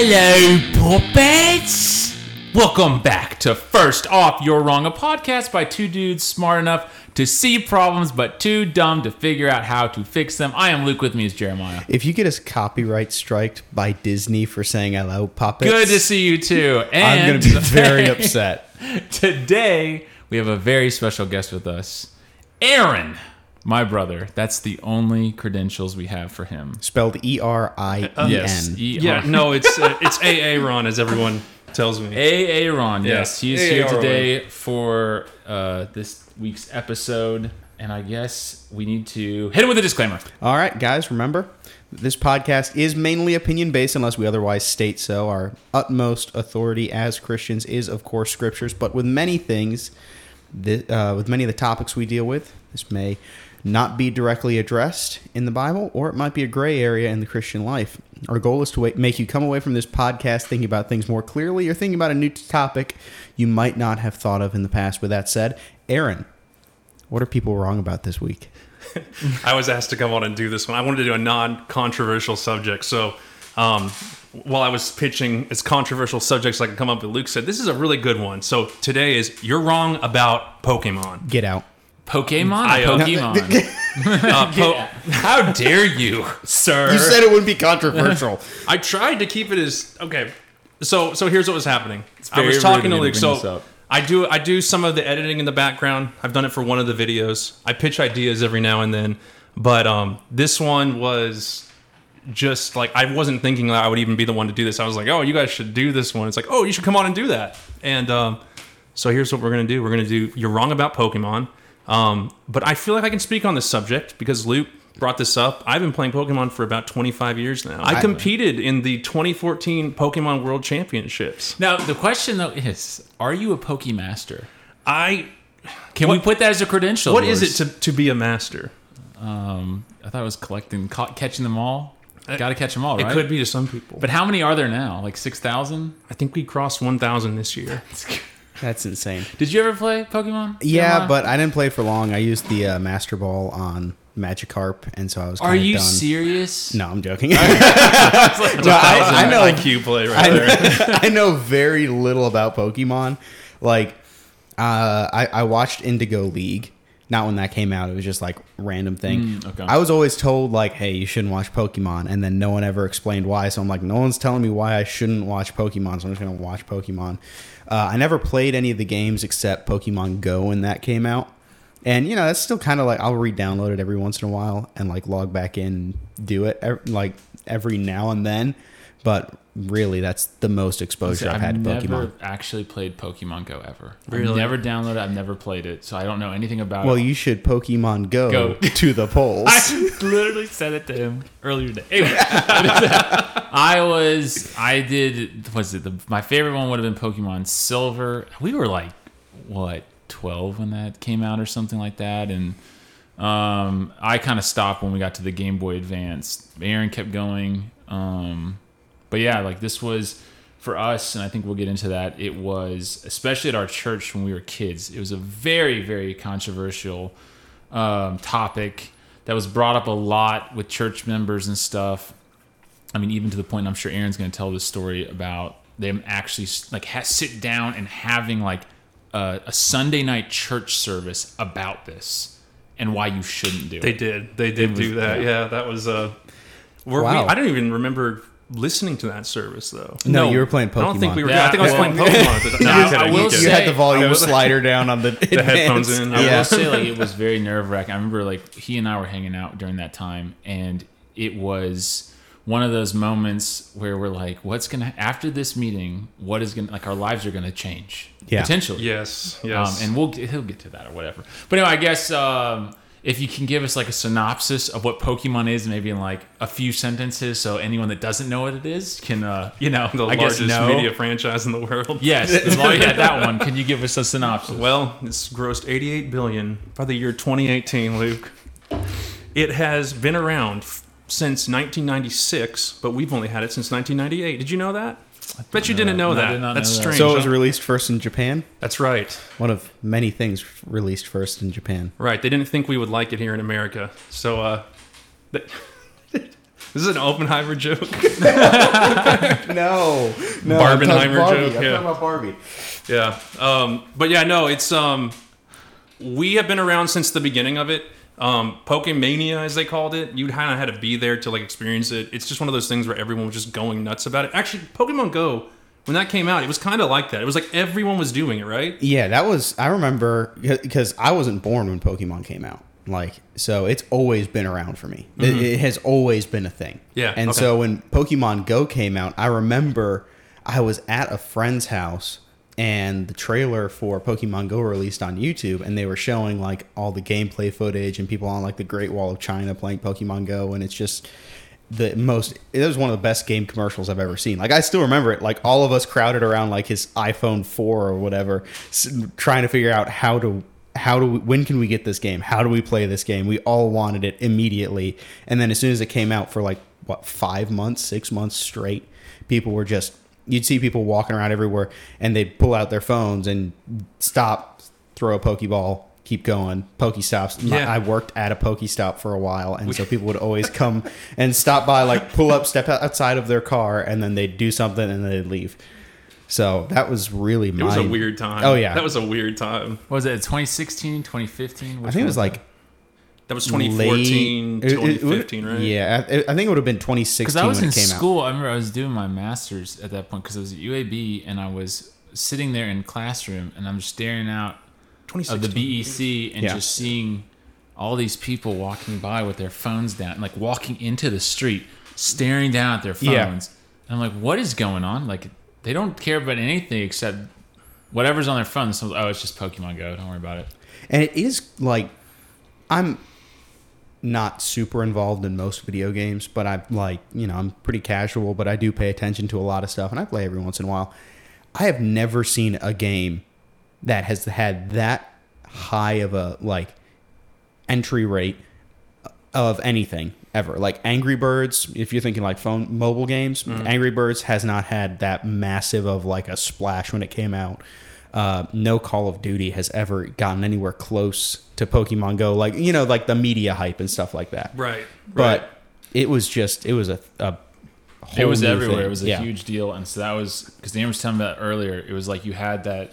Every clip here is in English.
Hello, puppets! Welcome back to First Off You're Wrong, a podcast by two dudes smart enough to see problems but too dumb to figure out how to fix them. I am Luke, with me is Jeremiah. If you get us copyright striked by Disney for saying hello, puppets, Good to see you too. And I'm going to be very upset. Today, we have a very special guest with us, Aaron, my brother. That's the only credentials we have for him. Spelled E R I E Yes. N. E- Yeah, no, it's uh, it's AA Ron, as everyone tells me. A. A Ron, yes, Yeah. he is A. here today for uh, this week's episode, and I guess we need to hit him with a disclaimer. All right, guys, remember this podcast is mainly opinion based unless we otherwise state so. Our utmost authority as Christians is, of course, scriptures, but with many things, thi- uh, with many of the topics we deal with, this may not be directly addressed in the Bible, or it might be a gray area in the Christian life. Our goal is to make you come away from this podcast thinking about things more clearly or thinking about a new topic you might not have thought of in the past. With that said, Aaron, what are people wrong about this week? I was asked to come on and do this one. I wanted to do a non-controversial subject, so um, while I was pitching as controversial subjects I could come up with, Luke said this is a really good one. So today is you're wrong about Pokemon. Get out. Pokemon, I, Pokemon. Uh, po- How dare you, sir? You said it wouldn't be controversial. I tried to keep it as okay. So so here's what was happening. I very was talking rude to of you Luke. bring this So up. I do I do some of the editing in the background. I've done it for one of the videos. I pitch ideas every now and then, but um, this one was just like I wasn't thinking that I would even be the one to do this. I was like, oh, you guys should do this one. It's like, oh, you should come on and do that. And um, so here's what we're gonna do. We're gonna do. You're wrong about Pokemon. Um, but I feel like I can speak on this subject because Luke brought this up. I've been playing Pokemon for about 25 years now. I competed in the 2014 Pokemon World Championships. now the question though is: Are you a Pokemaster? I Can we put that as a credential? what of is yours? it to, to be a master? Um, I thought it was collecting, ca- catching them all. Got to catch them all, It could be to some people. But how many are there now? Like six thousand? I think we crossed 1,000 this year. That's insane. Did you ever play Pokemon? Yeah, but I didn't play for long. I used the uh, Master Ball on Magikarp, and so I was. are you done. serious? No, I'm joking. No, I- I know. IQ play right there. I, I know very little about Pokemon. Like, uh, I, I watched Indigo League. Not when that came out. It was just like random thing. Mm, okay. I was always told like, "Hey, you shouldn't watch Pokemon," and then no one ever explained why. So I'm like, no one's telling me why I shouldn't watch Pokemon, so I'm just gonna watch Pokemon. Uh, I never played any of the games except Pokemon Go when that came out, and you know that's still kind of like I'll re-download it every once in a while and like log back in, do it like every now and then. But really, that's the most exposure I've, I've had to never Pokemon. actually played Pokemon Go ever. I've Really? never downloaded. it. I've never played it, so I don't know anything about Well, it. Well, you should Pokemon Go, Go. to the polls. I literally said it to him earlier today. Anyway, I was, I did. Was it the my favorite one would have been Pokemon Silver. We were like what twelve when that came out or something like that, and um, I kind of stopped when we got to the Game Boy Advance. Aaron kept going, um, but yeah, like this was for us, and I think we'll get into that. It was especially at our church when we were kids. It was a very, very controversial um, topic that was brought up a lot with church members and stuff. I mean, even to the point I'm sure Aaron's going to tell this story about them actually like ha- sit down and having like a, a Sunday night church service about this and why you shouldn't do They it. They did. They did was- do that. yeah. Yeah, that was. Uh, were Wow. we, I don't even remember listening to that service though. No, you were playing Pokemon. I don't think we were. Yeah, I think I was well- playing Pokemon. At the, no, Now, I'm I will kidding. you say- had the volume slider down on the, the headphones in. I Yeah. will say, like, it was very nerve wracking. I remember, like, he and I were hanging out during that time, and it was one of those moments where we're like, what's gonna after this meeting? What is gonna like our lives are gonna change Yeah. potentially. Yes. Um, and we'll get, he'll get to that or whatever. But anyway, I guess um, if you can give us like a synopsis of what Pokemon is, maybe in like a few sentences, so anyone that doesn't know what it is can, uh, you know, the I guess largest know. media franchise in the world. Yes, yeah, that one. Can you give us a synopsis? Well, it's grossed 88 billion by the year 2018, Luke. It has been around since 1996, but we've only had it since 1998. Did you know that? Bet you didn't know No, that. did not That's know that. strange. So it was huh? released first in Japan. That's right. One of many things released first in Japan. Right. They didn't think we would like it here in America. So uh, th- This is an Oppenheimer joke. no, no. Barbenheimer I'm talking Barbie. joke, I'm yeah. talking about Barbie. Yeah. Um, but yeah, no, it's um, we have been around since the beginning of it. Um, Pokemania, as they called it, you kind of had to be there to like experience it. It's just one of those things where everyone was just going nuts about it. Actually, Pokemon Go, when that came out, it was kind of like that. It was like everyone was doing it, right? Yeah, that was. I remember because I wasn't born when Pokemon came out. Like, so it's always been around for me. It, it has always been a thing. Mm-hmm. Yeah, And okay. so when Pokemon Go came out, I remember I was at a friend's house and the trailer for Pokemon Go released on YouTube, and they were showing like all the gameplay footage and people on like the Great Wall of China playing Pokemon Go, and it's just the most it was one of the best game commercials I've ever seen. Like I still remember it. Like all of us crowded around like his iPhone 4 or whatever trying to figure out how to how do we, when can we get this game? How do we play this game? We all wanted it immediately. And then as soon as it came out for like what 5 months, 6 months straight, people were just you'd see people walking around everywhere and they'd pull out their phones and stop, throw a pokeball, keep going. Pokestops. My- Yeah. I worked at a Pokestop for a while, and so people would always come and stop by, like pull up, step outside of their car, and then they'd do something and then they'd leave. So that was really It was a weird time. Oh yeah, that was a weird time. What was it 2016, 2015? I think it was like That was 2014, late- it- it would- 2015, right? Yeah, I, I think it would have been 2016 because I was in it came school. I remember I was doing my master's at that point because I was at UAB and I was sitting there in classroom and I'm staring out of the BEC and Yeah. just seeing all these people walking by with their phones down, like walking into the street, staring down at their phones. Yeah. And I'm like, what is going on? Like, they don't care about anything except whatever's on their phone. So, oh, it's just Pokemon Go. Don't worry about it. And it is like I'm not super involved in most video games, but I'm like you know I'm pretty casual, but I do pay attention to a lot of stuff, and I play every once in a while. I have never seen a game that has had that high of a like entry rate of anything ever. Like Angry Birds, if you're thinking like phone mobile games, mm. Angry Birds has not had that massive of like a splash when it came out. Uh, no Call of Duty has ever gotten anywhere close to Pokemon Go, like you know, like the media hype and stuff like that. Right. But right. it was just, it was a, a it was new everywhere. thing. It was a Yeah. huge deal, and so that was because Dan was telling me about earlier. It was like you had that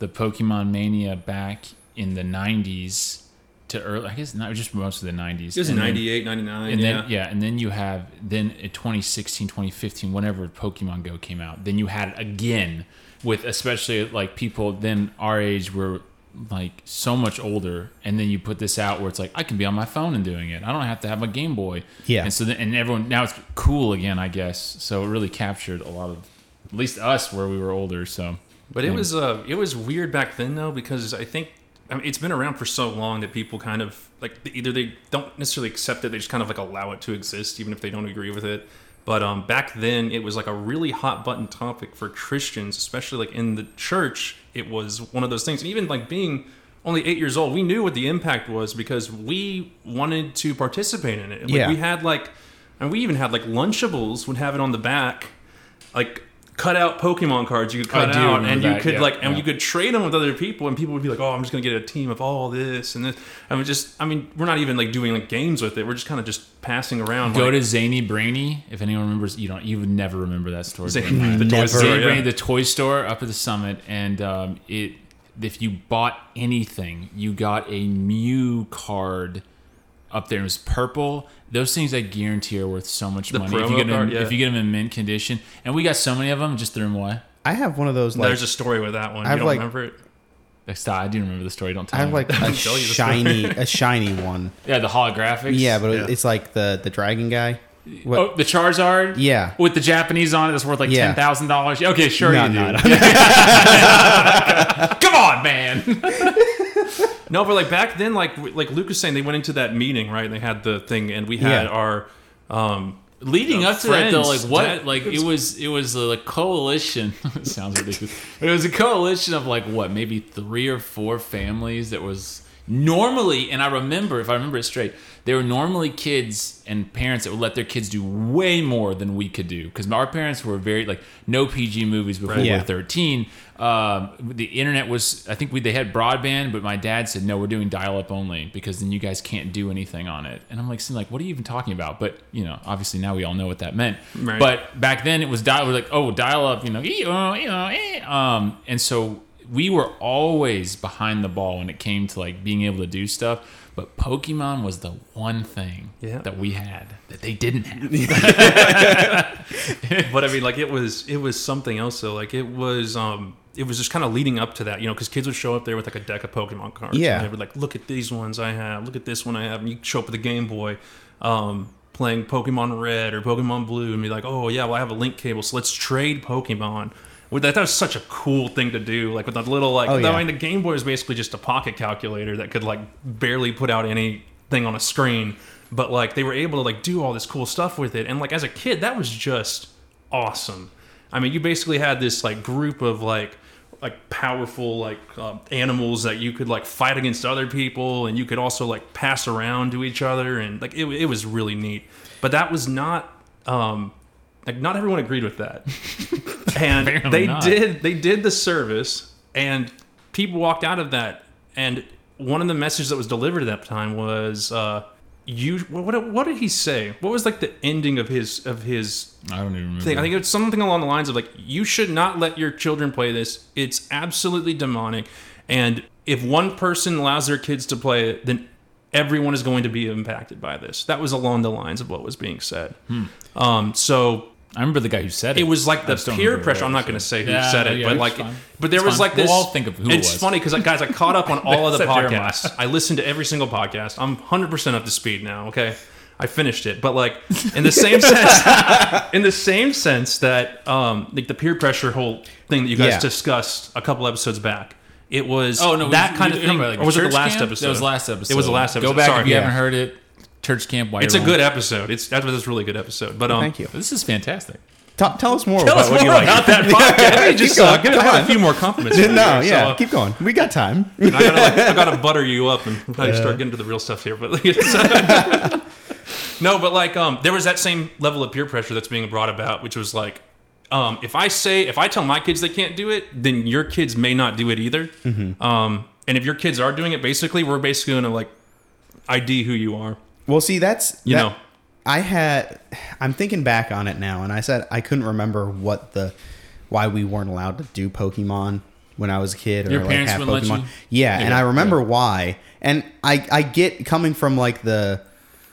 the Pokemon mania back in the '90s to early. I guess not just most of the '90s. It was And then- 98, 99. and yeah. then yeah, and then you have then in 2016, 2015, whenever Pokemon Go came out, then you had it again with especially like people then our age were like so much older, and then you put this out where it's like I can be on my phone and doing it. I don't have to have a Game Boy. Yeah. and so then, and everyone now it's cool again, I guess. So it really captured a lot of at least us where we were older. So But it was uh, it was weird back then though because I think I mean, it's been around for so long that people kind of like either they don't necessarily accept it, they just kind of like allow it to exist even if they don't agree with it. But um, back then, it was like a really hot button topic for Christians, especially like in the church. It was one of those things, and even like being only eight years old, we knew what the impact was because we wanted to participate in it. Like, Yeah. we had like, and we even had like Lunchables would have it on the back, like cut out Pokemon cards you could cut out, and you could yeah, like, and yeah. you could trade them with other people, and people would be like, "Oh, I'm just gonna get a team of all this and this." I mean, just, I mean, we're not even like doing like games with it. We're just kind of just passing around. go like, to Zany Brainy if anyone remembers. You don't. You would never remember that story. Zany- the toy store, Zany yeah. Brainy, the toy store up at the summit, and um, it. If you bought anything, you got a Mew card up there. It was purple. Those things I guarantee are worth so much The money if you get them. card, yeah. If you get them in mint condition, and we got so many of them, just threw them away. I have one of those like There's a story with that one. I You don't like- remember it? Like, stop, I do remember the story. Don't tell me. I have me. like a tell you the story. shiny a shiny one. yeah, the holographics. Yeah, but Yeah. it's like the the dragon guy. What? Oh, the Charizard. Yeah. with the Japanese on it, that's worth like Yeah. ten thousand dollars. Okay, sure No, you do. no, no. Come on, man. No, but like back then, like like Luke was saying, they went into that meeting, right? And They had the thing, and we had Yeah. our um, Leading up to that, though, like what, that- like it was, it was a coalition. it sounds ridiculous. It was a coalition of like what, maybe three or four families that was normally, and I remember, if I remember it straight, there were normally kids and parents that would let their kids do way more than we could do because our parents were very like no PG movies before we Yeah. were 13. Um, the internet was, I think we they had broadband, but my dad said no, we're doing dial up only because then you guys can't do anything on it. And I'm like, saying like, what are you even talking about? But you know, obviously now we all know what that meant. Right. But back then it was dial. We're like, oh, dial up, you know, ee, oh, you know, eh. um, and so we were always behind the ball when it came to like being able to do stuff. But Pokemon was the one thing Yeah. that we had that they didn't have. but I mean, like it was it was something else. though. like it was um it was just kind of leading up to that, you know, because kids would show up there with like a deck of Pokemon cards. Yeah. and they would like look at these ones I have, look at this one I have, and you show up with a Game Boy. Um, playing Pokemon Red or Pokemon Blue and be like, oh yeah, well I have a link cable, so let's trade Pokemon. That, that was such a cool thing to do. Like with that little like, Oh, yeah. I mean, the Game Boy is basically just a pocket calculator that could like barely put out anything on a screen, but like they were able to like do all this cool stuff with it. And like as a kid, that was just awesome. I mean, you basically had this like group of like like powerful like um, animals that you could like fight against other people, and you could also like pass around to each other, and like it, it was really neat. But that was not um, like not everyone agreed with that, and Apparently they not. did they did the service, and people walked out of that, and one of the messages that was delivered at that time was. Uh, you what, what did he say? What was like the ending of his of his I don't even remember. thing. I think it's something along the lines of like, you should not let your children play this. It's absolutely demonic. And if one person allows their kids to play it, then everyone is going to be impacted by this. That was along the lines of what was being said. Um, so I remember the guy who said it. it was like the peer pressure. I'm not going to say who Yeah, said it, yeah, but like, fine. but there It's was fine. like this. We'll all think of who it it's was. funny because guys, I caught up on all of the podcasts. I listened to every single podcast. I'm 100 percent up to speed now. Okay, I finished it, but like in the same sense, in the same sense that um, like the peer pressure whole thing that you guys Yeah. discussed a couple episodes back. It was Oh no, that we- kind we- of thing, like, or was it the last camp? episode? That was last episode. It was the last episode. Go back Sorry. if you Yeah. haven't heard it. Church camp. White It's a good episode. It's that's that's a really good episode. But um, Thank you. This is fantastic. Tell, tell us more Tell about us what more you like. about that podcast. Let just Keep uh, going. I have a few more compliments. no, you, yeah, so, uh, keep going. We got time. I gotta, like, I gotta butter you up and probably start getting to the real stuff here. But no, but like, um, there was that same level of peer pressure that's being brought about, which was like, um, if I say, if I tell my kids they can't do it, then your kids may not do it either. Mm-hmm. Um, and if your kids are doing it, basically, we're basically gonna like ID who you are. Well, see, that's You that- know. I had. I'm thinking back on it now, and I said I couldn't remember what the why we weren't allowed to do Pokemon when I was a kid or Your like parents have Pokemon. you? Yeah, and I remember why. And I I get coming from like the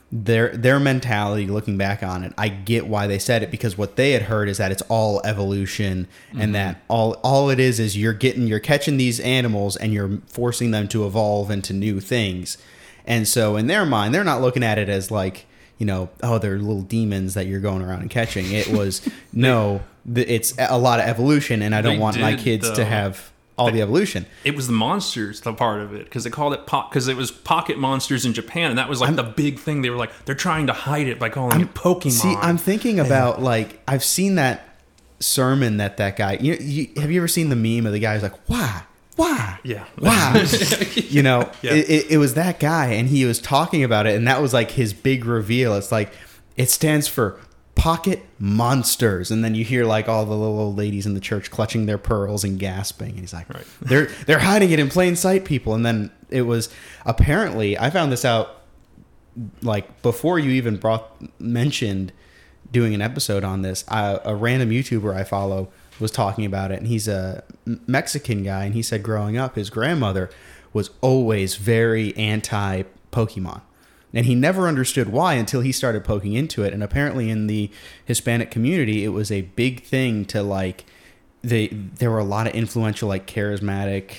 their their mentality looking back on it i get why they said it because what they had heard is that it's all evolution Mm-hmm. and that all all it is is you're getting you're catching these animals and you're forcing them to evolve into new things. And so in their mind they're not looking at it as like you know oh they're little demons that you're going around and catching. It was no it's a lot of evolution and i don't They want my kids to have all the evolution It was the monsters, the part of it, because they called it pop, because it was pocket monsters in Japan, and that was like the big thing. They were like, they're trying to hide it by calling it Pokemon. See, I'm thinking about like I've seen that sermon that that guy. You, you have you ever seen the meme of the guy who's like, "Why, why, Yeah. why?" you know, Yeah. it, it, it was that guy, and he was talking about it, and that was like his big reveal. It's like it stands for pocket monsters, and then you hear like all the little old ladies in the church clutching their pearls and gasping, and he's like, Right. "They're they're hiding it in plain sight, people." And then it was apparently I found this out like before you even brought mentioned doing an episode on this I, a random youtuber i follow was talking about it. And he's a mexican guy. And he said growing up his grandmother was always very anti pokemon and he never understood why until he started poking into it and apparently in the hispanic community it was a big thing to like they there were a lot of influential like charismatic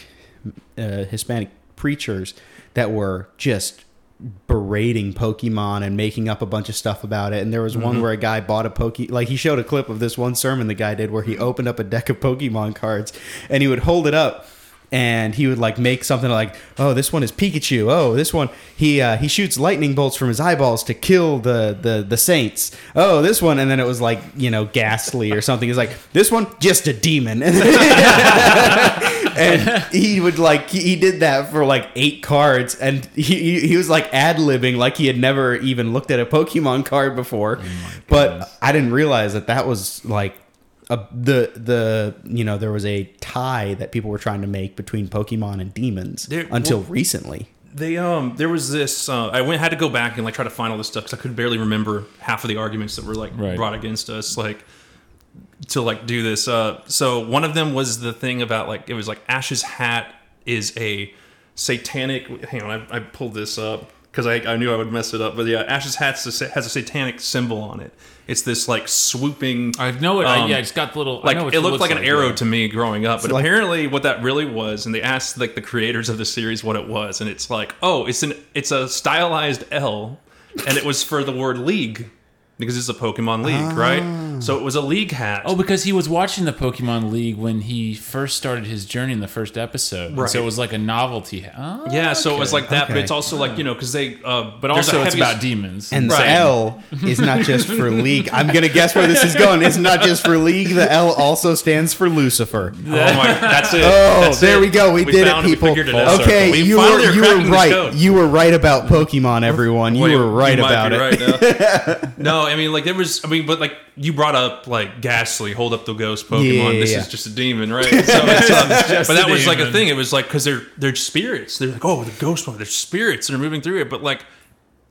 uh, hispanic preachers that were just berating Pokemon and making up a bunch of stuff about it. And there was one where a guy bought a Poke, like he showed a clip of this one sermon the guy did where he opened up a deck of Pokemon cards and he would hold it up and he would like make something like, oh, this one is Pikachu. Oh, this one he uh, he shoots lightning bolts from his eyeballs to kill the the the saints. Oh, this one, and then it was like you know Gastly or something. He's like this one just a demon. and he would like he, he did that for like eight cards, and he he, he was like ad libbing like he had never even looked at a Pokemon card before. but I didn't realize that that was like. A, the the you know there was a tie that people were trying to make between Pokemon and demons There- until well- recently. They um there was this uh, I went had to go back and like try to find all this stuff because I could barely remember half of the arguments that were like Right. brought against us like to like do this. Uh, so one of them was the thing about like it was like Ash's hat is a satanic. Hang on, I, I pulled this up because I, I knew I would mess it up. But yeah, Ash's hat has a satanic symbol on it. It's this like swooping. I know it. I, Um, yeah, it's got the little. like I know what it looked looks like an arrow yeah. to me growing up, but like- apparently what that really was, and they asked like the creators of the series what it was, and it's like, oh, it's an it's a stylized L, and it was for the word league because it's a Pokemon League, right? So it was a league hat. Oh, because he was watching the Pokemon League when he first started his journey in the first episode. Right. So it was like a novelty. Oh, yeah, so it was like that, but Okay. it's also like you know because they, uh, But there's also, a it's heavy- about demons. And Right. the L is not just for league. I'm gonna guess where this is going. It's not just for league. The L also stands for Lucifer. Oh my, that's it. Oh, That's there it. we go. We, did it, found people. We figured it out. okay, We you finally were are you cracking were this right. code. You were right about Pokemon, everyone. You Wait, were right might about be it. right now. no, I mean, like there was. I mean, but like you brought up like Gastly, hold up the ghost Pokemon. Yeah, yeah, this yeah. is just a demon, right? So it's, um, but that was like a thing. It was like because they're they're spirits. They're like, oh, the ghost one. They're spirits. and They're moving through it. But like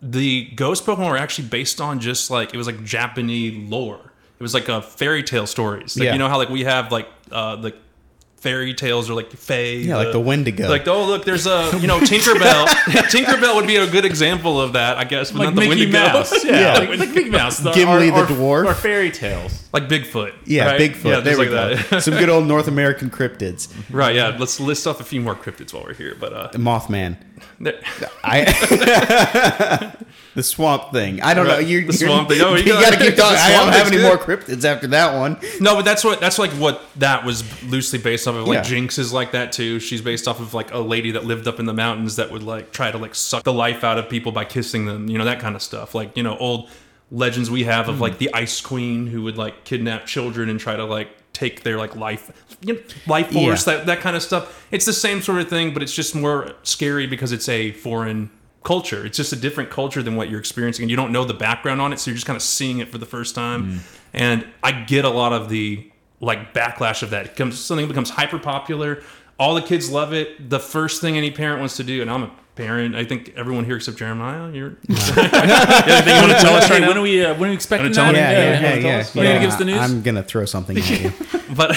the ghost Pokemon were actually based on just like it was like Japanese lore. It was like a fairy tale stories. Like Yeah. you know how like we have like uh the fairy tales or like fae. Yeah, like the Wendigo. Like oh look, there's a you know Tinkerbell. Tinkerbell would be a good example of that, I guess. But like not the Mickey Wendigo. Mouse. Yeah, Yeah. Like, like Mickey Mouse. The, Gimli or, the or- dwarf. Or fairy tales. like Bigfoot. Yeah, right? Bigfoot. Yeah, there we like go. that. Some good old North American cryptids. right. Yeah. Let's list off a few more cryptids while we're here. But uh, Mothman. there- I the swamp thing. I don't know. You're, The you're- swamp thing. Oh, you you got to keep talking. I don't have any more cryptids after that one. no, but that's what that's like what that was loosely based off of. Like Yeah. Jynx is like that too. She's based off of like a lady that lived up in the mountains that would like try to like suck the life out of people by kissing them. You know that kind of stuff. Like you know old legends we have of mm-hmm. like the Ice Queen who would like kidnap children and try to like take their like life you know, life force Yeah. that that kind of stuff. It's the same sort of thing, but it's just more scary because it's a foreign culture. It's just a different culture than what you're experiencing, and you don't know the background on it, so you're just kind of seeing it for the first time. And I get a lot of the like backlash of that. It becomes something becomes hyper popular. All the kids love it. The first thing any parent wants to do, and I'm a parent. I think everyone here except Jeremiah. You're. you have anything you want to tell us right Hey, when are we? Uh, when are we expecting that? me? Yeah, yeah, yeah, yeah, tell yeah. us. You gonna give us the news? I'm gonna throw something at you. But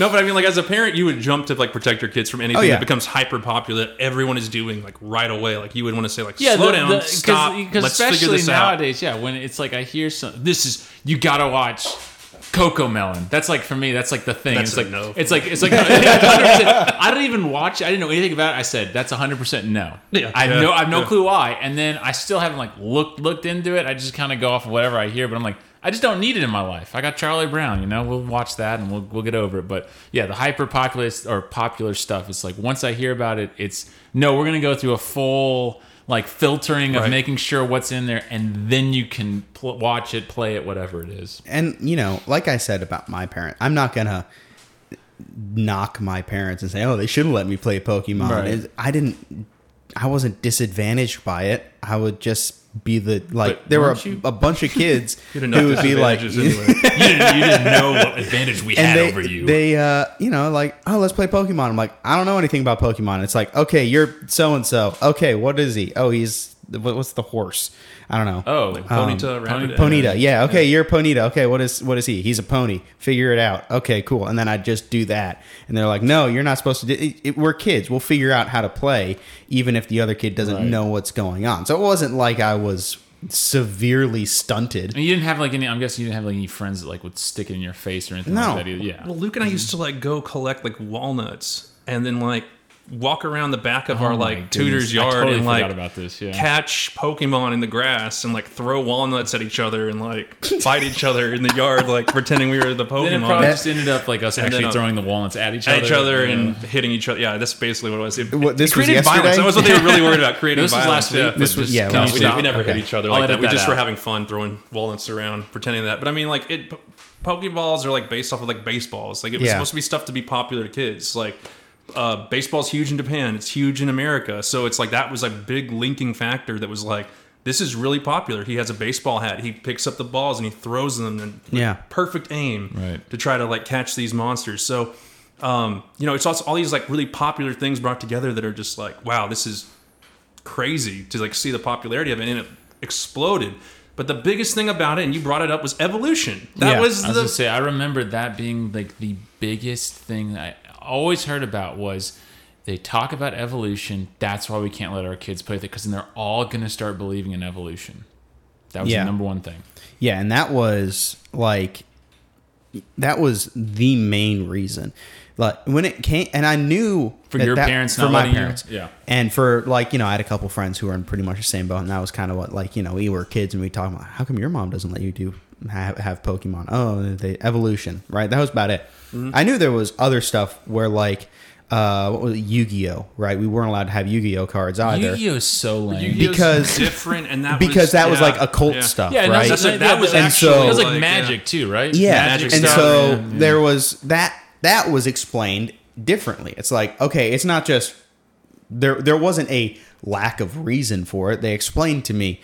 no, but I mean, like as a parent, you would jump to like protect your kids from anything Oh, yeah. that becomes hyper popular. that Everyone is doing like right away. Like you would want to say, like, Yeah, slow the- down, the- stop, Because let's figure especially this out. nowadays, yeah, when it's like I hear some, this is you gotta watch. Cocomelon. That's like for me. That's like the thing. That's it's a like no. it's like it's like 100%, I don't even watch. I didn't know anything about it. I said that's 100 percent no. Yeah. I have Yeah. no. I have no Yeah. clue why. And then I still haven't like looked looked into it. I just kind of go off of whatever I hear. But I'm like, I just don't need it in my life. I got Charlie Brown. You know, we'll watch that and we'll we'll get over it. But yeah, the hyper popular or popular stuff. It's like once I hear about it, it's no. We're gonna go through a full like filtering of Right. making sure what's in there, and then you can pl- watch it, play it, whatever it is. and you know, like I said about my parent, I'm not gonna knock my parents and say, "Oh, they should have let me play Pokemon." Right. I didn't. I wasn't disadvantaged by it. I would just be the like. But there were a, you? a bunch of kids who would be like, anyway. you, didn't, you didn't know what advantage we had they, over you. they, uh, you know, like, oh, let's play Pokemon. I'm like, I don't know anything about Pokemon. It's like, okay, you're so and so. Okay, what is he? Oh, he's what's the horse? I don't know. oh, um, Ponyta, Rapidash. Ponyta, yeah, okay, you're Ponyta. Okay, what is what is he? He's a pony. Figure it out. Okay, cool. And then I just do that, and they're like, "No, you're not supposed to do. It, it, we're kids. We'll figure out how to play, even if the other kid doesn't Right. know what's going on." So it wasn't like I was severely stunted. And you didn't have like any. I'm guessing you didn't have like any friends that like would stick it in your face or anything No. like that. Either. Yeah. Well, Luke and I used to like go collect like walnuts and then like walk around the back of Oh our like tutor's yard totally and forgot like about this, yeah. catch Pokemon in the grass and like throw walnuts at each other and like fight each other in the yard, like pretending we were the Then it Pokemon. probably just ended up like us And actually then, uh, throwing the walnuts at each other. at each other Yeah. and hitting each other. Yeah, that's basically what it was. It, What, this it was created violence. yesterday? That was what they were really worried about creating This was last week. yeah. This was- yeah, can well, you we, did, we never hit each other I'll like that. edit We that just were having fun throwing walnuts around, pretending that. But I mean, like it, Pokeballs are like based off of like baseballs. Like it was Yeah. supposed to be stuff to be popular to kids. Like uh, baseball's huge in Japan. It's huge in America. So it's like that was a big linking factor that was like. This is really popular. He has a baseball hat. He picks up the balls and he throws them and Yeah. perfect aim Right. to try to like catch these monsters. So, um, you know, it's also all these like really popular things brought together that are just like, wow, this is crazy to like see the popularity of it, and it exploded. But the biggest thing about it, and you brought it up, was evolution. That Yeah, was I was gonna say I remember that being like the biggest thing that I always heard about was they talk about evolution. That's why we can't let our kids play with it because then they're all gonna start believing in evolution. That was Yeah. the number one thing. Yeah, and that was like that was the main reason. Like when it came, and I knew For that your that- parents for not my letting you- parents, yeah. and for like you know, I had a couple friends who were in pretty much the same boat, and that was kind of what like you know we were kids and we talked about how come your mom doesn't let you do have, have Pokemon? Oh, the evolution, right? That was about it. Mm-hmm. I knew there was other stuff where like. Uh, what was it? Yu-Gi-Oh? Right, we weren't allowed to have Yu-Gi-Oh cards either. Yu-Gi-Oh is so lame. Yu-Gi-Oh's because- different, and that because was, that was yeah, like occult yeah. stuff, yeah, and right? that's, That's- that, that was was actually, it was like, like, magic too, right? yeah Magic and stuff, so yeah. there was that that was explained differently it's like okay it's not just there there wasn't a lack of reason for it they explained to me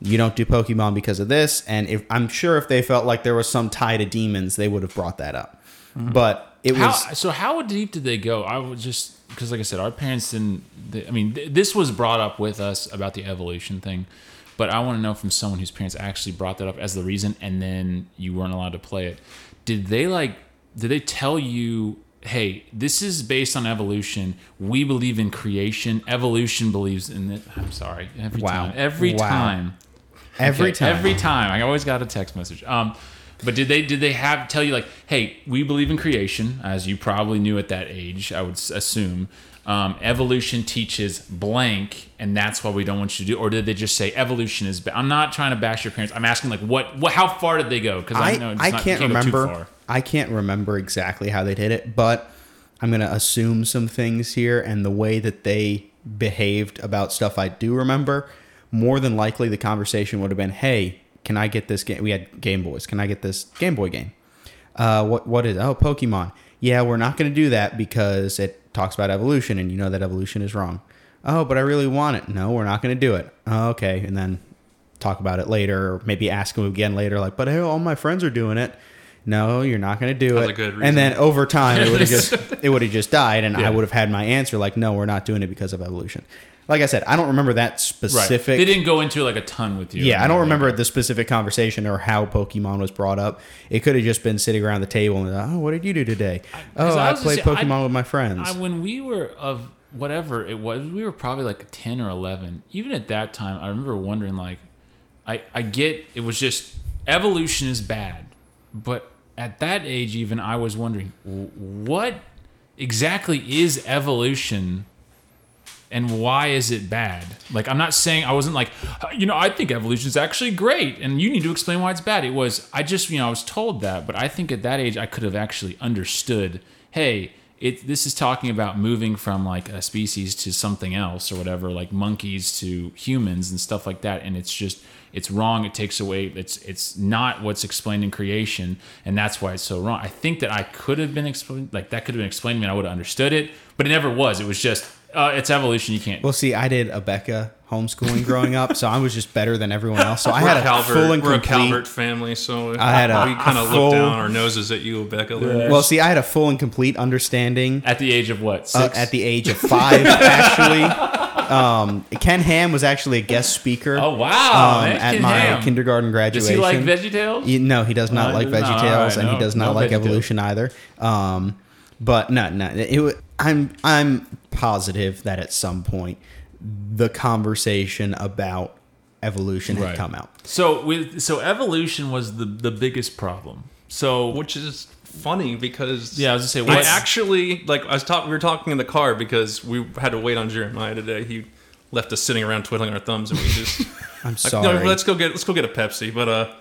you don't do pokemon because of this and if i'm sure if they felt like there was some tie to demons they would have brought that up but it How, was so how deep did they go? I was just because, like I said, our parents didn't. They, I mean, th- this was brought up with us about the evolution thing, but I want to know from someone whose parents actually brought that up as the reason, and then you weren't allowed to play it. Did they like? Did they tell you? Hey, this is based on evolution. We believe in creation. Evolution believes in it. I'm sorry. Every Wow. time. Every Wow. time. every Okay, time Every time. I always got a text message. Um, but did they did they have tell you like, hey, we believe in creation, as you probably knew at that age, I would assume. Um, evolution teaches blank, and that's why we don't want you to do. Or did they just say evolution is? Ba-? I'm not trying to bash your parents. I'm asking like, what? what how far did they go? Because I, I, know it's I not, can't too remember. far. I can't remember exactly how they did it, but I'm gonna assume some things here, and the way that they behaved about stuff I do remember. More than likely, the conversation would have been, "Hey, can I get this game? We had Game Boys. Can I get this Game Boy game? Uh, what what is? Oh, Pokemon. Yeah, we're not gonna do that because it talks about evolution, and you know that evolution is wrong. Oh, but I really want it. No, we're not gonna do it. Oh, okay, and then talk about it later, or maybe ask them again later, like, but hey, all my friends are doing it. No, you're not going to do That's it. and then over time, it would have just it would have just died, and Yeah. I would have had my answer like, no, we're not doing it because of evolution. Like I said, I don't remember that Right. specific. They didn't go into like a ton with you. Yeah, I don't remember the specific conversation or how Pokemon was brought up. It could have just been sitting around the table and, oh, what did you do today? oh, I I, played say, Pokemon I- with my friends. I, when we were of whatever it was, we were probably like 10 or 11. Even at that time, I remember wondering, like, I, I get it was just evolution is bad. But at that age, even I was wondering, what exactly is evolution and why is it bad? Like, I'm not saying I wasn't like, you know, I think evolution is actually great, and you need to explain why it's bad. It was, I just, you know, I was told that, but I think at that age I could have actually understood, hey, it this is talking about moving from like a species to something else or whatever, like monkeys to humans and stuff like that, and it's just it's wrong. It takes away. It's it's not what's explained in creation, and that's why it's so wrong. I think that I could have been explained, like that could have been explained to me, and I would have understood it, but it never was. It was just uh, it's evolution. You can't. well, see, I did Abeka homeschooling growing up, so I was just better than everyone else. So I had a Calvert, full and we're a complete. Calvert family, so I had a we kind of full- look down our noses at you, Becca. Well, see, I had a full and complete understanding At the age of what? uh, at the age of five, actually. Um, Ken Ham was actually a guest speaker. oh wow! um, at Ken my Ham. kindergarten graduation. Does he like VeggieTales? You- no, he does not No, like he does not. VeggieTales, Alright, and he does not no like VeggieTales. Evolution either. Um, but no, no, it, I'm I'm positive that at some point the conversation about evolution had Right. come out. So with so evolution was the the biggest problem. So which is funny because Yeah, I was gonna say, I actually like I was talking. We were talking in the car because we had to wait on Jeremiah today. He left us sitting around twiddling our thumbs, and we just I'm like, sorry. no, let's go get let's go get a Pepsi. But uh,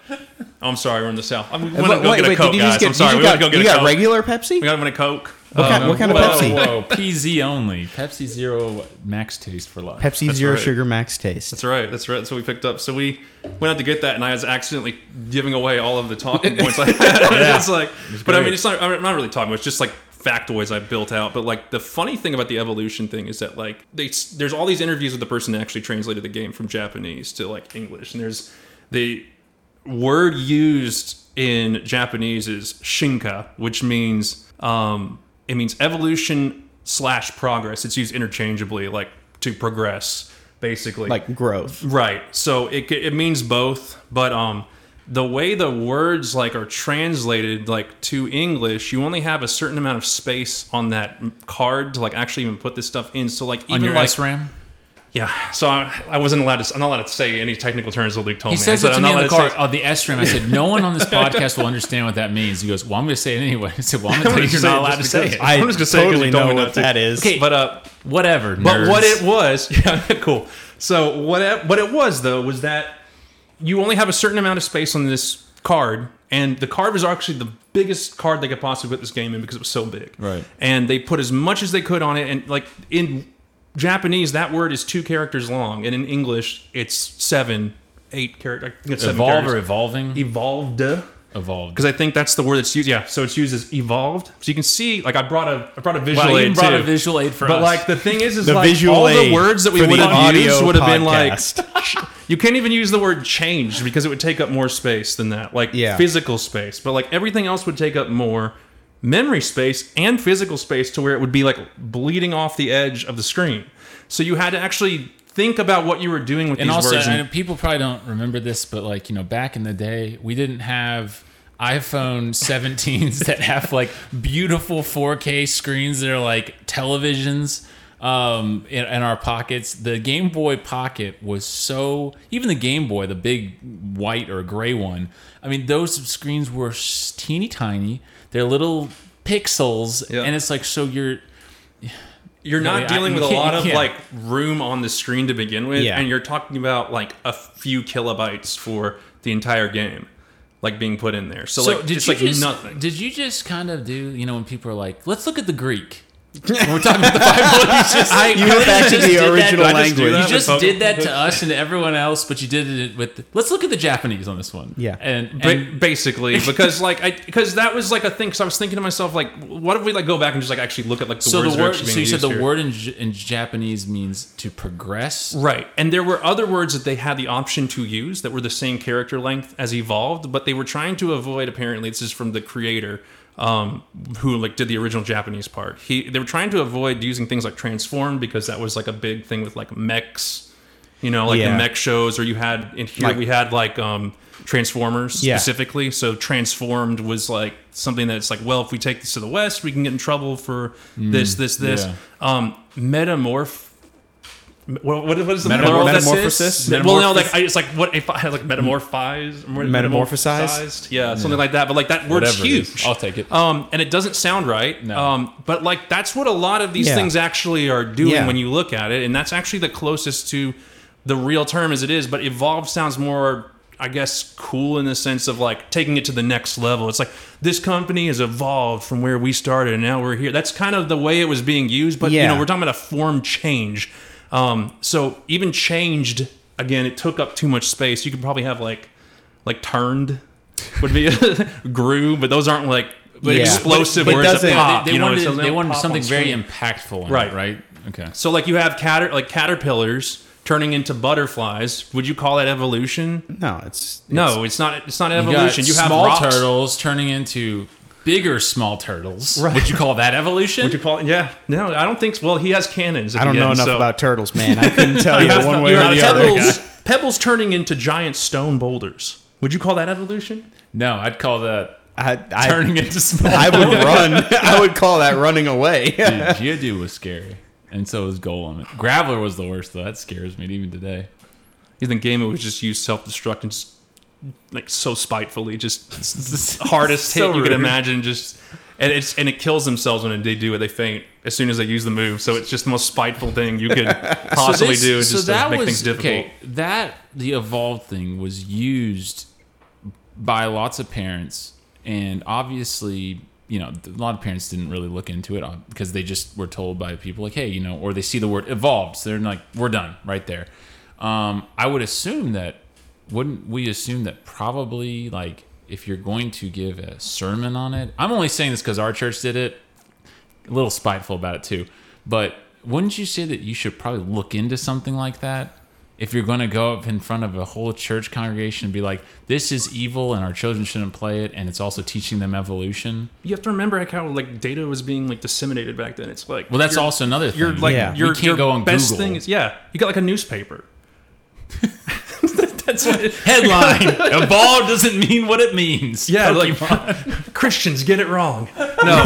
I'm sorry, we're in the south. I mean, we Uh, went to go wait, get a wait, Coke, did you guys. get? I'm sorry, we gotta go get you a got Coke. regular Pepsi? We got him in a Coke. What kind- Um, what kind of whoa, Pepsi? Whoa, PZ only. Pepsi Zero Max Taste for life. Pepsi That's Zero right. Sugar Max Taste. That's right. That's right. That's what we picked up. So we went out to get that, and I was accidentally giving away all of the talking points I had. It's like, but I mean, it's not. I'm not really talking. It's just like factoids I built out. But like the funny thing about the evolution thing is that like they there's all these interviews with the person that actually translated the game from Japanese to like English, and there's the word used in Japanese is shinka, which means um, it means evolution slash progress. It's used interchangeably, like to progress, basically. Like growth. Right. So it it means both, but um the way the words like are translated like to English, you only have a certain amount of space on that card to like actually even put this stuff in. So like even on your like SRAM. yeah. So I, I wasn't allowed to. I'm not allowed to say any technical terms that Luke told He me. says I it said, to me not in the allowed to car. say- Oh, the SRAM. I said, no one on this podcast will understand what that means. He goes, well, I'm going to say it anyway. I said, well, I'm going to tell you you're not allowed to say it. I- I'm just gonna say totally know what that is. Okay. But uh, Whatever. But what it was, yeah, cool. So what it, what it was though was that you only have a certain amount of space on this card, and the card was actually the biggest card they could possibly put this game in because it was so big. Right. And they put as much as they could on it, and like in Japanese, that word is two characters long, and in English, it's seven, eight characters. Evolve or evolving? evolved. Evolved. Because I think that's the word that's used. Yeah, so it's used as evolved. So you can see, like, I brought a, I brought a visual Wow, you aid even brought too. a visual aid for But us. like the thing is, is The like visual all the words that we would have used would have been like you can't even use the word changed because it would take up more space than that, like Yeah. physical space. But like everything else would take up more memory space and physical space to where it would be like bleeding off the edge of the screen. So you had to actually think about what you were doing with and these also, words. And- know people probably don't remember this, but like you know, back in the day, we didn't have iPhone 17s that have like beautiful 4K screens that are like televisions um, in, in our pockets. The Game Boy Pocket was so even the Game Boy, the big white or gray one. I mean, those screens were teeny tiny. They're little pixels, Yeah. and it's like so you're you're not I- dealing you with a lot of like room on the screen to begin with, Yeah. and you're talking about like a few kilobytes for the entire game, like being put in there. So, like it's like just, nothing. Did you just kind of do, you know, when people are like, let's look at the Greek? When we're talking about the Bible, you just, I, You went back to the original I just language. that? You just with did that to us and to everyone else, but you did it with. let's look at the Japanese on this one. Yeah. and, Ba- basically, because like I because that was like a thing. Because I was thinking to myself, like, what if we like go back and just like actually look at like the so words the that word. actually So you said the here? word in, in Japanese means to progress. Right. And there were other words that they had the option to use that were the same character length as evolved, but they were trying to avoid apparently this is from the creator um, who like did the original Japanese part. He they were trying to avoid using things like transformed because that was like a big thing with like mechs, you know, like Yeah. the mech shows or you had in here Like- we had like um Transformers Yeah. specifically. So transformed was like something that's like, well, if we take this to the west, we can get in trouble for this, this, this. yeah. Um metamorph what, what is the plural of that? Metamorphosis? Well, no, like I, it's like what if I like metamorphized, Metamorphosized? yeah, something like that. But like that word's Whatever it is. huge. I'll take it. Um, and it doesn't sound right. No. Um, but like that's what a lot of these Yeah. things actually are doing Yeah. when you look at it, and that's actually the closest to the real term as it is. But evolved sounds more. I guess cool in the sense of like taking it to the next level. It's like this company has evolved from where we started and now we're here. That's kind of the way it was being used, but you Yeah. know, we're talking about a form change. Um, so even changed again, it took up too much space. You could probably have like like turned would be grew, but those aren't like Yeah. explosive But it words that doesn't- pop. they, they you know, wanted, so they wanted pop something very impactful, in Right. It, right? Okay. So like you have cater like caterpillars turning into butterflies. Would you call that evolution? No, it's, No, it's not. It's not You got evolution. You, have small rocks. turtles turning into bigger small turtles. Right. Would you call that evolution? Would you call it? Yeah. No, I don't think. Well, he has cannons. I don't know end, enough so- about turtles, man. I couldn't tell you You one way or have the other. pebbles, pebbles turning into giant stone boulders. Would you call that evolution? no, I'd call that I, I, turning into small. I would run. I would call that running away. Dude, Geodude was scary, and so was Golem. Graveler was the worst though. That scares me even today. You think Game would just use self destruct and just like so spitefully, just the hardest So hit you could rude. imagine. Just and it's and it kills themselves when they do it. They faint as soon as they use the move. So it's just the most spiteful thing you could possibly this- do. Is just to make things difficult. Okay, that the evolved thing was used by lots of parents, and obviously, you know, a lot of parents didn't really look into it uh, because they just were told by people like, "Hey, you know," or they see the word evolved, so they're like, "We're done right there." Um, I would assume that wouldn't we assume that probably like if you're going to give a sermon on it, I'm only saying this because our church did it a little spiteful about it too. But wouldn't you say that you should probably look into something like that? If you're going to go up in front of a whole church congregation and be like, this is evil and our children shouldn't play it, and it's also teaching them evolution. You have to remember like how like data was being like disseminated back then. It's like Well, that's also another thing. You're like Yeah. your We can't your go on best Google. thing is yeah. You got like a newspaper. that's what it, Headline: Evolved doesn't mean what it means. yeah. Pokemon. Like Christians get it wrong. No,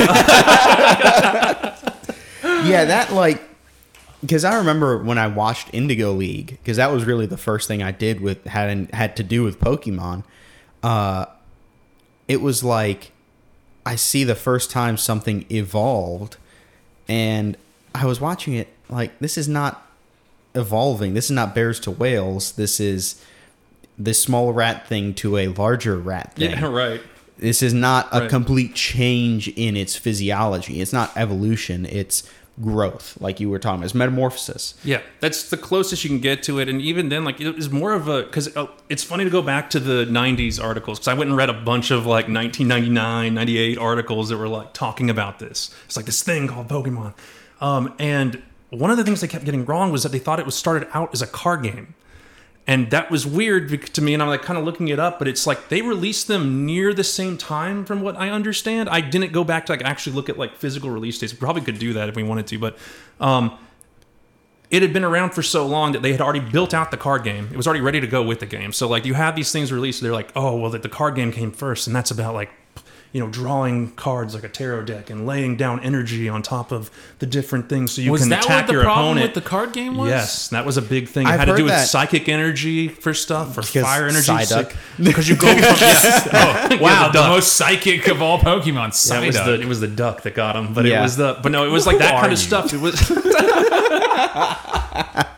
yeah, that like because I remember when I watched Indigo League because that was really the first thing I did with had had to do with Pokemon. Uh, it was like I see the first time something evolved, and I was watching it like this is not evolving. This is not bears to whales. This is this small rat thing to a larger rat thing. yeah, right. This is not a Right. complete change in its physiology. It's not evolution. It's growth, like you were talking about. It's metamorphosis. Yeah, that's the closest you can get to it, and even then, like it was more of a because it's funny to go back to the '90s articles because I went and read a bunch of like 1999, 98 articles that were like talking about this. It's like this thing called Pokemon, um, and one of the things they kept getting wrong was that they thought it was started out as a card game. And that was weird to me, and I'm like kind of looking it up, but it's like they released them near the same time, from what I understand. I didn't go back to like actually look at like physical release dates. We probably could do that if we wanted to, but um, it had been around for so long that they had already built out the card game. It was already ready to go with the game. So like you have these things released, they're like, oh well, the, the card game came first, and that's about like you know drawing cards like a tarot deck and laying down energy on top of the different things so you Was can that attack what the your problem opponent. with the card game was? Yes, that was a big thing. It I've had to heard do with that. psychic energy for stuff or Because fire energy. Psyduck. Because you go from oh, yeah, oh, Wow, the the duck. most psychic of all Pokemon. Yeah, Psyduck. it was the it was the duck that got him, but it was the but no, it was like Who that are kind of stuff. It was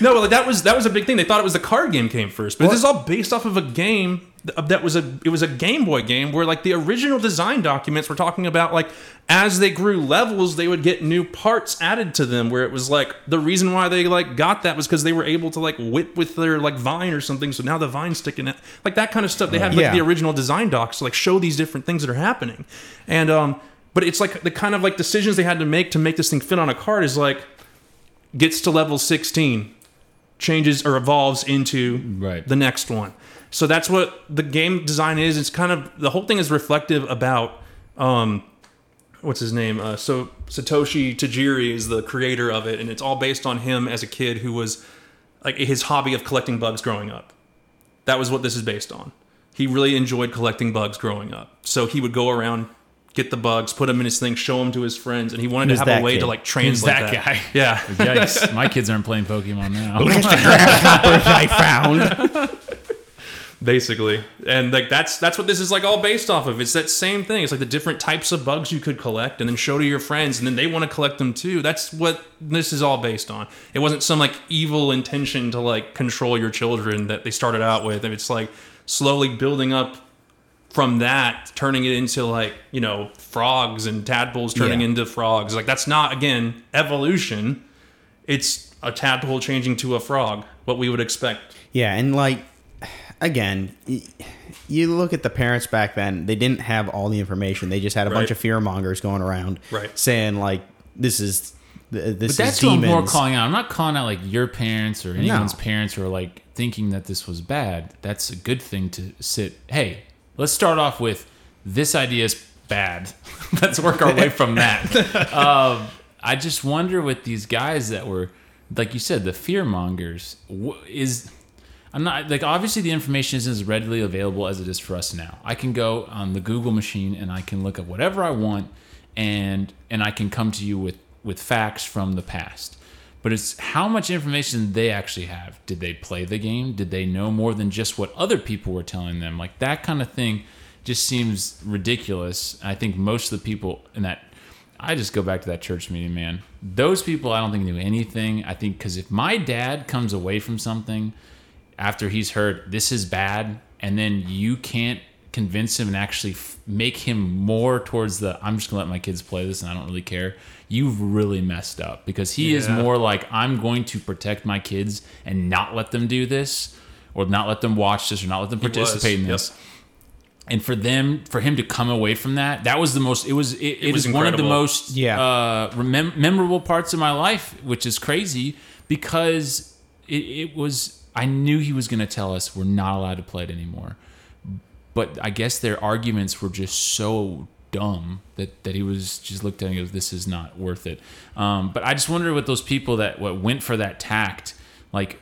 no, well, that was that was a big thing. They thought it was the card game came first, but this is all based off of a game that was a it was a Game Boy game where like the original design documents were talking about like as they grew levels, they would get new parts added to them. Where it was like the reason why they like got that was because they were able to like whip with their like vine or something. So now the vine's sticking out, like that kind of stuff. They have like Yeah. the original design docs to like show these different things that are happening, and um, but it's like the kind of like decisions they had to make to make this thing fit on a card is like gets to level 16 changes or evolves into Right. the next one. So that's what the game design is. It's kind of the whole thing is reflective about um what's his name? Uh, so satoshi tajiri is the creator of it and it's all based on him as a kid who was like his hobby of collecting bugs growing up. That was what this is based on. He really enjoyed collecting bugs growing up. So he would go around get the bugs put them in his thing show them to his friends and he wanted to have a way kid? to like Who's translate that that, guy? yeah Yikes! My kids aren't playing Pokemon now. I found. basically and like that's that's what this is like all based off of it's that same thing it's like the different types of bugs you could collect and then show to your friends and then they want to collect them too that's what this is all based on it wasn't some like evil intention to like control your children that they started out with and it's like slowly building up from that turning it into like you know frogs and tadpoles turning Yeah. into frogs like that's not again evolution it's a tadpole changing to a frog what we would expect Yeah, and like again, you look at the parents back then; they didn't have all the information. They just had a bunch of fear mongers going around, Right. saying like, "This is this But that's is what I'm more calling out. I'm not calling out like your parents or anyone's parents who are like thinking that this was bad. That's a good thing to sit. Hey, let's start off with this idea is bad. let's work our way from that. um, I just wonder with these guys that were, like you said, the fear mongers. Is I'm not like obviously the information isn't as readily available as it is for us now. I can go on the Google machine and I can look up whatever I want and and I can come to you with with facts from the past. But it's how much information they actually have. Did they play the game? Did they know more than just what other people were telling them? Like that kind of thing just seems ridiculous. I think most of the people in that I just go back to that church meeting, man. Those people I don't think knew anything. I think because if my dad comes away from something after he's heard this is bad, and then you can't convince him and actually f- make him more towards the I'm just gonna let my kids play this and I don't really care. You've really messed up because he is more like I'm going to protect my kids and not let them do this or not let them watch this or not let them participate in yep. this. And for them for him to come away from that that was the most it was it, it was is one of the most Yeah. uh remem- memorable parts of my life which is crazy because it, it was i knew he was going to tell us we're not allowed to play it anymore. But i guess their arguments were just so dumb that, that he was just looked at and goes this is not worth it um, but i just wonder what those people that what went for that tact like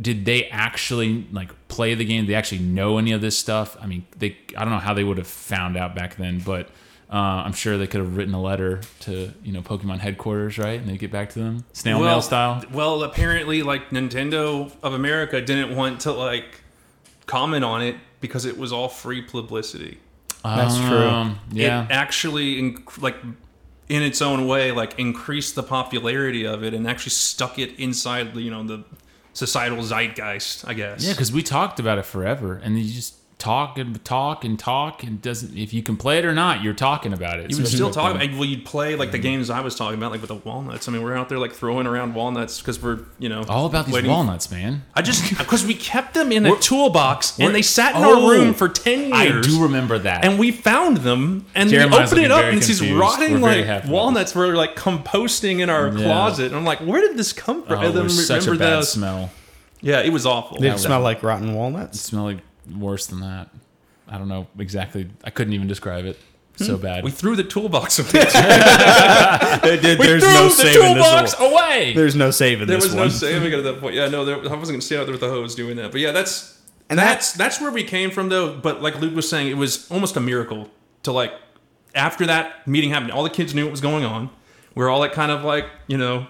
did they actually like play the game? Did they actually know any of this stuff? I mean, they I don't know how they would have found out back then, but uh, I'm sure they could have written a letter to you know Pokemon headquarters, right? And they get back to them snail mail style. Well, apparently, like Nintendo of America didn't want to like comment on it because it was all free publicity. That's true. Um, yeah, It actually, inc- like in its own way, like increased the popularity of it and actually stuck it inside, you know, the societal zeitgeist. I guess. yeah, because we talked about it forever, and you just talk and talk and talk, and doesn't if you can play it or not, you're talking about it. You would still talk. About, well, you'd play like the games I was talking about, like with the walnuts. I mean, we're out there like throwing around walnuts because we're, you know, all about these waiting- walnuts, man. I just because we kept them in a toolbox and they sat in Oh, our room for ten years I years. do remember that. and we found them and Jeremiah's we open it up and it's these rotting like happy about walnuts were like composting in our Yeah. closet. And I'm like, where did this come from? oh, and it then was such a bad those. smell. Yeah, it was awful. Did it was- smell like rotten walnuts? smell like worse than that. I don't know exactly. I couldn't even describe it. So bad. we threw the toolbox away. There- there- We there's threw no the saving this toolbox one. away. There's no saving there this was no one. saving it at that point. Yeah, no, there, I wasn't going to stay out there with the hose doing that. But yeah, that's And that's that's where we came from though. But like Luke was saying, it was almost a miracle to like after that meeting happened, all the kids knew what was going on. We are all like kind of like you know,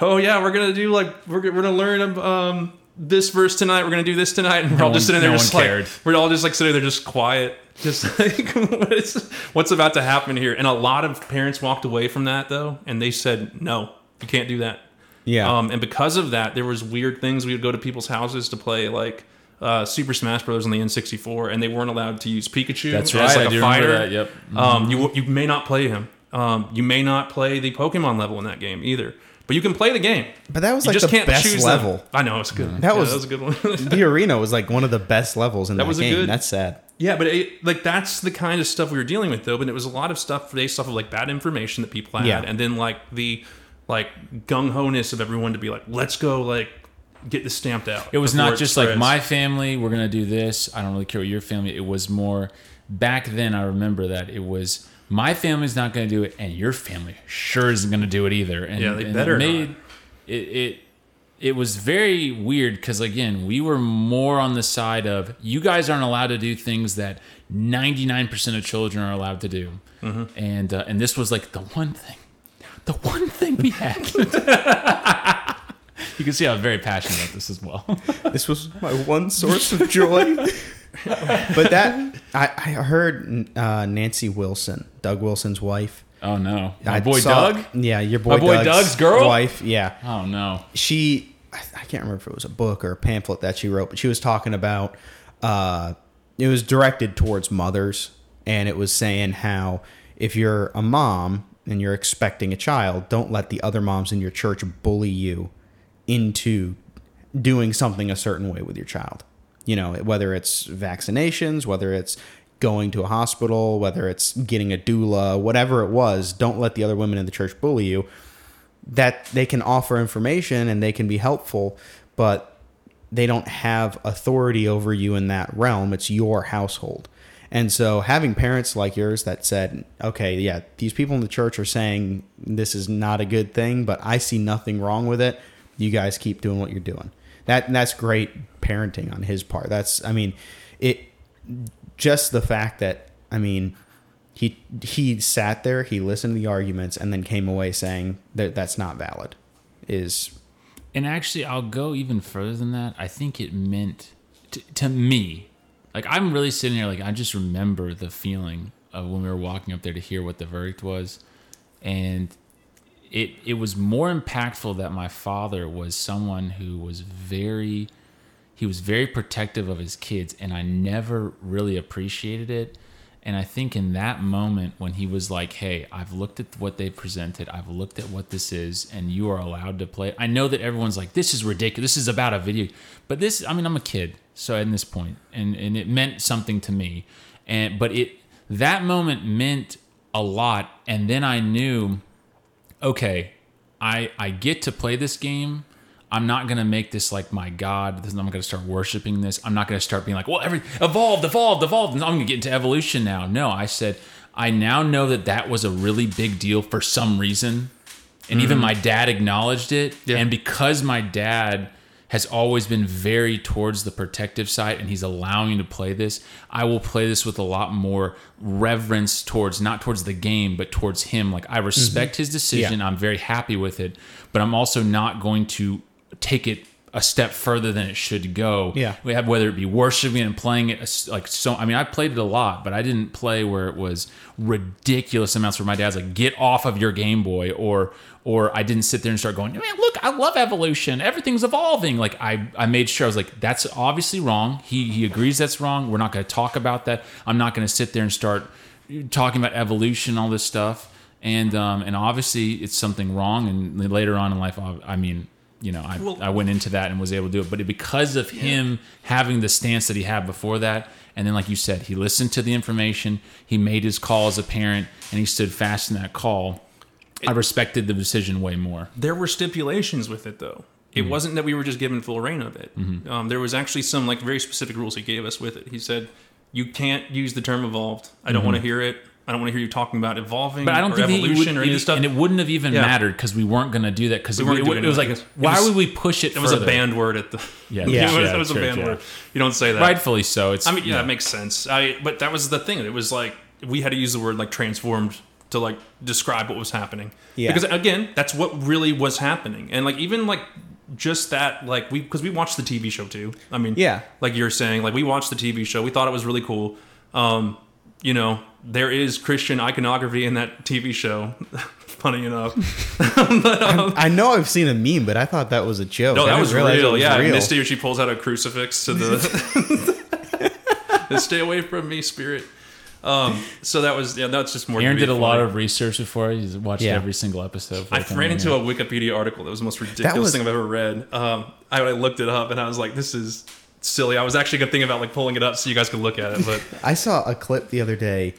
oh yeah, we're gonna do like we're gonna, we're gonna learn um this verse tonight. We're gonna do this tonight, and we're No all just sitting there no just like cared. we're all just like sitting there just quiet. Just like what's, what's about to happen here, and a lot of parents walked away from that though, and they said, "No, you can't do that." Yeah. Um, and because of that, there was weird things. We would go to people's houses to play like uh, Super Smash Bros. on the N64, and they weren't allowed to use Pikachu. That's as, right. like I a do fighter. remember that. Yep. Um, you you may not play him. Um, you may not play the Pokemon level in that game either. But you can play the game. but that was You like just the can't best choose level. Them. I know it's good. Mm. That Yeah, was- that was a good one. The arena was like one of the best levels in that, was a game. good- That's sad. Yeah, but it, like that's the kind of stuff we were dealing with though. But it was a lot of stuff based off of like bad information that people had, Yeah. and then like the like gung ho ness of everyone to be like, let's go like get this stamped out. It was not it just like my family. We're gonna do this. I don't really care what your family. It was more back then. I remember that it was my family's not gonna do it, and your family sure isn't gonna do it either. And, Yeah, they and better it made it. it it was very weird because again we were more on the side of you guys aren't allowed to do things that 99% of children are allowed to do Mm-hmm. and uh, and this was like the one thing the one thing we had you can see i'm very passionate about this as well This was my one source of joy. but that I, I heard uh, Nancy Wilson, Doug Wilson's wife. oh no my I boy saw- doug Yeah, your boy, boy Doug's girl? wife. Yeah, oh no she. I I can't remember if it was a book or a pamphlet that she wrote, but she was talking about. Uh, it was directed towards mothers, and it was saying how if you're a mom and you're expecting a child, don't let the other moms in your church bully you into doing something a certain way with your child. You know, whether it's vaccinations, whether it's going to a hospital, whether it's getting a doula, whatever it was, don't let the other women in the church bully you. That they can offer information and they can be helpful, but they don't have authority over you in that realm. It's your household. And so having parents like yours that said, okay, yeah, these people in the church are saying this is not a good thing, but I see nothing wrong with it. You guys keep doing what you're doing. That that's great parenting on his part. That's I mean, it just the fact that I mean, he he sat there, he listened to the arguments and then came away saying that that's not valid. is And actually, I'll go even further than that. I think it meant to, to me, like I'm really sitting here, like I just remember the feeling of when we were walking up there to hear what the verdict was, and it it was more impactful that my father was someone who was very he was very protective of his kids and I never really appreciated it. And I think in that moment when he was like, "Hey, I've looked at what they presented. I've looked at what this is and you are allowed to play." I know that everyone's like, "This is ridiculous. This is about a video." But this I mean, I'm a kid, so at this point and and it meant something to me. And but it that moment meant a lot and then I knew okay, I I get to play this game. I'm not gonna make this like my god. This- I'm gonna start worshiping this. I'm not gonna start being like, well, every evolved, evolved, evolved. And I'm gonna get into evolution now. No, I said I now know that that was a really big deal for some reason, and even mm-hmm. my dad acknowledged it. Yeah. And because my dad has always been very towards the protective side and he's allowing you to play this. I will play this with a lot more reverence towards not towards the game but towards him. Like i respect mm-hmm. his decision. I'm very happy with it but i'm also not going to take it a step further than it should go. Yeah. we have whether it be worshiping and playing it like so i mean i played it a lot but i didn't play where it was ridiculous amounts where my dad's like get off of your game boy or or i didn't sit there and start going man look i love evolution. Everything's evolving. Like i i made sure i was like that's obviously wrong. He he agrees that's wrong. We're not going to talk about that. I'm not going to sit there and start talking about evolution all this stuff. And um and obviously it's something wrong and later on in life i I mean you know, I, Well- I went into that and was able to do it. But it, because of him having the stance that he had before that, and then like you said, he listened to the information, he made his call as a parent, and he stood fast in that call. I respected the decision way more. there were stipulations with it though it Mm-hmm. wasn't that we were just given full reign of it um, there was actually some like very specific rules he gave us with it he said you can't use the term evolved i don't want to hear it i don't want to hear you talking about evolving. But I don't or think evolution would, or any of this stuff and it wouldn't have even Yeah. mattered because we weren't going to do that because it, weren't it, it was like, why was- would we push it? it was a further? banned word at the Yeah, Yeah. it was, yeah, it was a church, banned yeah. word you don't say that Rightfully so. It's I mean, yeah, that makes sense. I but that was the thing. It was like we had to use the word like transformed to like describe what was happening. Yeah. Because again, that's what really was happening. And like even like just that like we because we watched the TV show too. I mean, Yeah. like you're saying, like we watched the TV show. We thought it was really cool. Um, you know, there is Christian iconography in that TV show. Funny enough. I know I've seen a meme, but I thought that was a joke. No, that didn't was realize it real. was yeah, real. Misty, she pulls out a crucifix to the. Stay away from me, spirit. Um, so that was yeah. That's just more. Aaron did a lot of research before. He's watched Yeah. every single episode. I ran into here. a Wikipedia article that was the most ridiculous was- thing I've ever read. Um, I, I looked it up and I was like, "This is silly." I was actually gonna think about like pulling it up so you guys could look at it, but I saw a clip the other day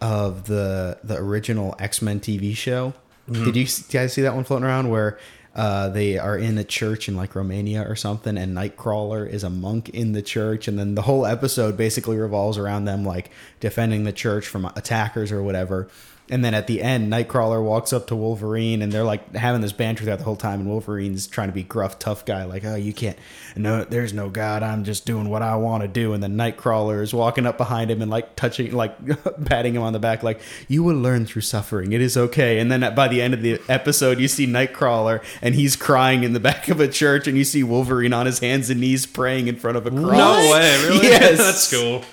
of the the original X Men TV show. Mm-hmm. Did you guys see that one floating around where uh, they are in a church in like Romania or something, and Nightcrawler is a monk in the church, and then the whole episode basically revolves around them like defending the church from attackers or whatever. And then at the end, Nightcrawler walks up to Wolverine, and they're like having this banter throughout the whole time. And Wolverine's trying to be gruff, tough guy, like, "Oh, you can't. No, there's no God. I'm just doing what I want to do." And then Nightcrawler is walking up behind him and like touching, like patting him on the back, like, "You will learn through suffering. It is okay." And then by the end of the episode, you see Nightcrawler, and he's crying in the back of a church, and you see Wolverine on his hands and knees praying in front of a cross. no way, really? Yes. that's cool.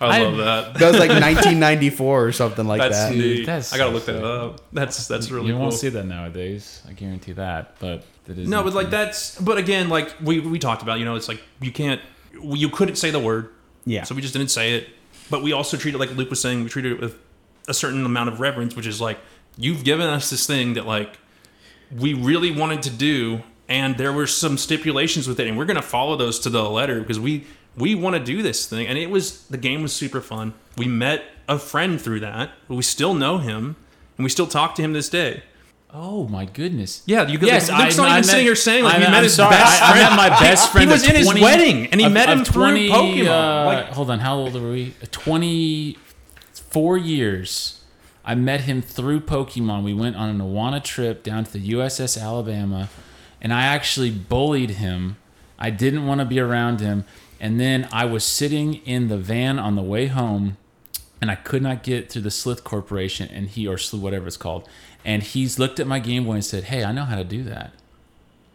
I, I- love that. That was like 1994 or something like That's that. neat. That's I gotta so look that up. That's that's really you cool. won't see that nowadays. I guarantee that. But that is No, but like that's. But again, like we we talked about, you know, it's like you can't, you couldn't say the word. Yeah. So we just didn't say it. But we also treat it like Luke was saying. We treated it with a certain amount of reverence, which is like you've given us this thing that like we really wanted to do, and there were some stipulations with it, and we're gonna follow those to the letter because we we want to do this thing, and it was the game was super fun. We met a friend through that. We still know him, and we still talk to him this day. Oh my goodness. Yeah, you guys. Yes, like, Luke's I- not I even met- sitting here saying like I we met- I'm his sorry, best I- I friend. met my best friend He was in his wedding, and he of- met him through Pokemon. uh, like, hold on, how old were we? Twenty-four years. I met him through Pokemon. We went on an Awana trip down to the USS Alabama, and I actually bullied him. I didn't want to be around him, and then I was sitting in the van on the way home, and I could not get through the Slith Corporation, and he or Slith, whatever it's called, and he's looked at my Game Boy and said, "Hey, I know how to do that."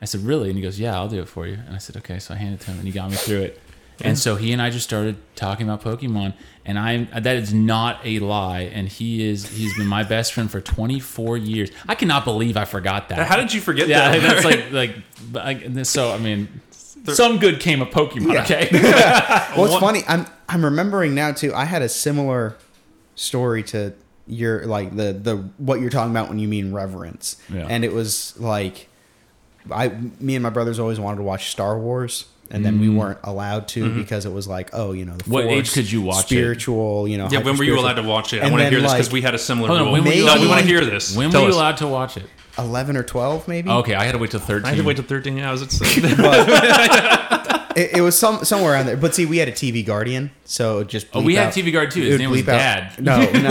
I said, really? And he goes, yeah, I'll do it for you. And I said, okay. So I handed it to him, and he got me through it. And so he and I just started talking about Pokemon, and I that is not a lie. And he is he's been my best friend for 24 years. I cannot believe I forgot that. How did you forget that? Yeah, that? that's like like. so I mean, some good came of Pokemon. Yeah. Okay. Well, it's What- funny. I'm I'm remembering now too. I had a similar story to your like the the what you're talking about when you mean reverence, Yeah. and it was like I me and my brothers always wanted to watch Star Wars. And then we weren't allowed to because it was like, oh, you know, the Mm-hmm. What age could you watch it? spiritual, you know. Yeah, when were you allowed to watch it? I want to then, hear this because we had a similar on, rule. when no, we want to hear this. when Tell were you us. allowed to watch it? 11 or 12 maybe Okay, I had to wait till 13. I had to wait till 13. Yeah, I was at it, it was some somewhere around there but see we had a tv guardian so it just Oh, we bleep had out- TV guard too. His name was bleep out- Dad. no no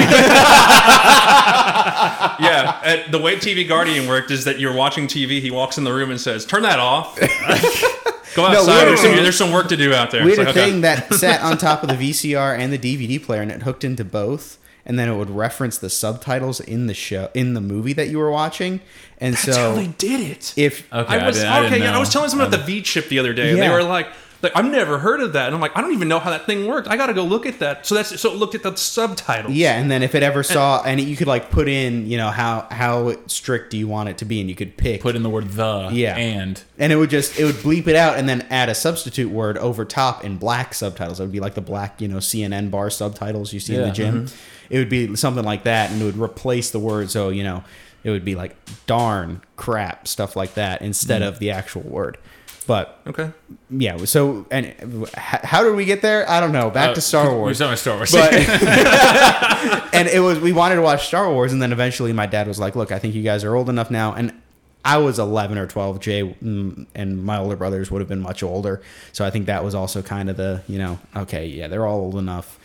yeah, at, the way TV Guardian worked is that you're watching TV. He walks in the room and says, "Turn that off. Go outside. had there's, some, there's some work to do out there." we It's had a okay. thing that sat on top of the vcr and the dvd player and it hooked into both and then it would reference the subtitles in the show in the movie that you were watching and That's how they did it. if Okay, I was didn't- I okay. didn't Yeah, I was telling someone about the um, V chip the other day, and they were like, "Like I've never heard of that," and I'm like, "I don't even know how that thing worked. I got to go look at that." So that's so it looked at the subtitles. yeah and then if it ever saw and you could like put in you know how how strict do you want it to be and you could pick Put in the word the Yeah. and. and it would just it would bleep it out and then add a substitute word over top in black subtitles. It would be like the black, you know, CNN bar subtitles you see in the gym. Mm-hmm. It would be something like that, and it would replace the word. So you know, it would be like darn, crap, stuff like that instead of the actual word. But Okay. yeah, so and how did we get there? I don't know. Back Uh, to Star Wars. We were Star Wars. But and it was we wanted to watch Star Wars, and then eventually my dad was like, "Look, I think you guys are old enough now." And I was 11 or 12. Jay mm, and my older brothers would have been much older, so I think that was also kind of the you know, okay, yeah, they're all old enough.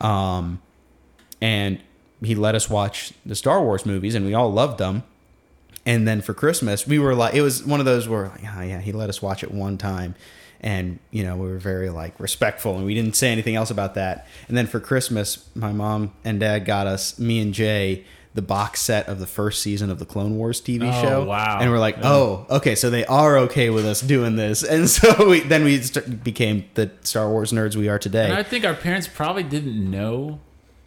Um, and he let us watch the Star Wars movies, and we all loved them. And then for Christmas, we were like, it was one of those where, like, oh, yeah, he let us watch it one time. And, you know, we were very, like, respectful and we didn't say anything else about that. And then for Christmas, my mom and dad got us, me and Jay, the box set of the first season of the Clone Wars TV Oh, show. wow. And we're like, Yeah. oh, okay, so they are okay with us doing this. And so we, then we became the Star Wars nerds we are today. And I think our parents probably didn't know.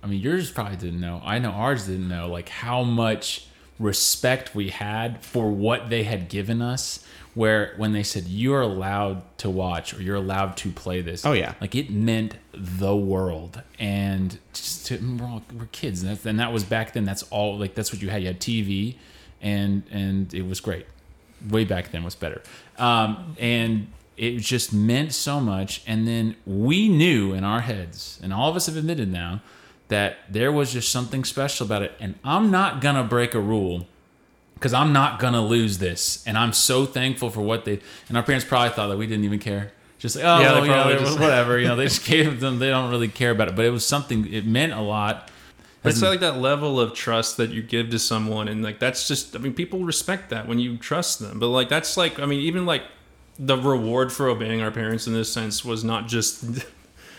I mean, yours probably didn't know. I know ours didn't know, like how much respect we had for what they had given us. Where when they said you're allowed to watch or you're allowed to play this, Oh, yeah. like it meant the world. And just to, we're, all, we're kids, and that, and that was back then. That's all. Like that's what you had. You had TV, and and it was great. Way back then was better. Um, and it just meant so much. And then we knew in our heads, and all of us have admitted now, that there was just something special about it. And I'm not gonna break a rule because I'm not gonna lose this. And I'm so thankful for what they. And our parents probably thought that we didn't even care. Just like, oh, Yeah, they you know, was just- whatever. You know, they just gave them. They don't really care about it. But it was something. It meant a lot. It's like that level of trust that you give to someone, and like that's just. I mean, people respect that when you trust them. But like that's like, I mean, even like the reward for obeying our parents in this sense was not just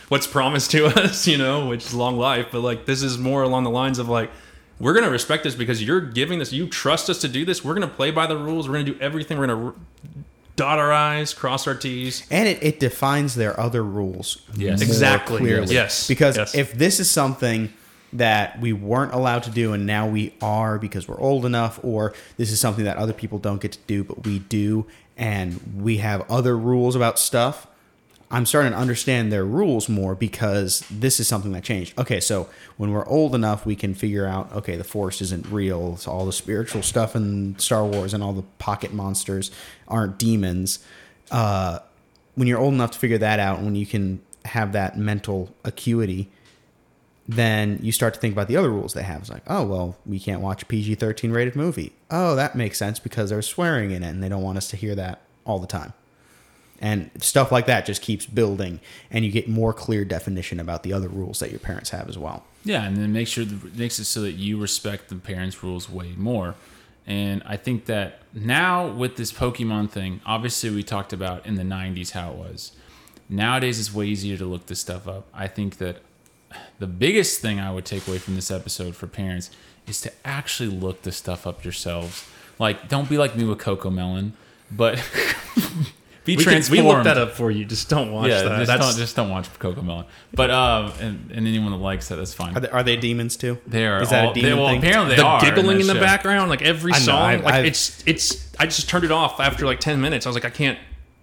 what's promised to us, you know, which is long life, but like this is more along the lines of like we're gonna respect this because you're giving this. You trust us to do this. We're gonna play by the rules. We're gonna do everything. We're gonna dot our i's, cross our t's. and it, it defines their other rules Yes. more Exactly. clearly. Yes. because Yes. if this is something that we weren't allowed to do and now we are because we're old enough or this is something that other people don't get to do but we do and we have other rules about stuff i'm starting to understand their rules more because this is something that changed okay so when we're old enough we can figure out okay the force isn't real it's all the spiritual stuff in star wars and all the pocket monsters aren't demons uh, when you're old enough to figure that out, when you can have that mental acuity, then you start to think about the other rules they have. It's like, oh well, we can't watch a PG-13 rated movie. Oh, that makes sense because there's swearing in it, and they don't want us to hear that all the time. And stuff like that just keeps building, and you get more clear definition about the other rules that your parents have as well. Yeah, and then make sure makes it so that you respect the parents' rules way more. And I think that now with this Pokemon thing, obviously we talked about in the '90s how it was. Nowadays it's way easier to look this stuff up. I think that the biggest thing I would take away from this episode for parents is to actually look this stuff up yourselves. Like, don't be like me with Cocomelon. but be We, can, transformed. we looked that up for you. Just don't watch Yeah, that. just don't just don't watch Cocomelon. But um, and, and anyone that likes that, that's fine. Are they, are they demons too? They are. Is that all, a demon they, well, thing? apparently they the are. giggling in that the show. background, like every I know, song, I've- like I've- it's it's. I just turned it off after like ten minutes. I was like, I can't.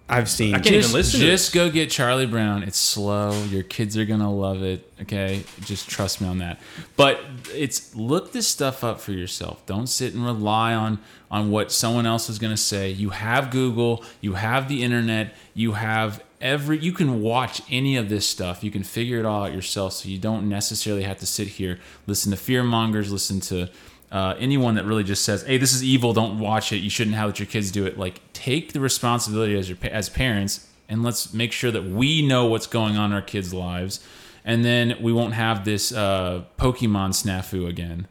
I've seen. I can't even Just, listen to just go get Charlie Brown. It's slow. Your kids are gonna love it. Okay, just trust me on that. But it's look this stuff up for yourself. Don't sit and rely on on what someone else is gonna say. You have Google. You have the internet. You have every. You can watch any of this stuff. You can figure it all out yourself. So you don't necessarily have to sit here listen to fear mongers. Listen to uh, anyone that really just says, "Hey, this is evil. Don't watch it. You shouldn't have let your kids do it." Like, take the responsibility as your as parents, and let's make sure that we know what's going on in our kids' lives, and then we won't have this uh, Pokemon snafu again.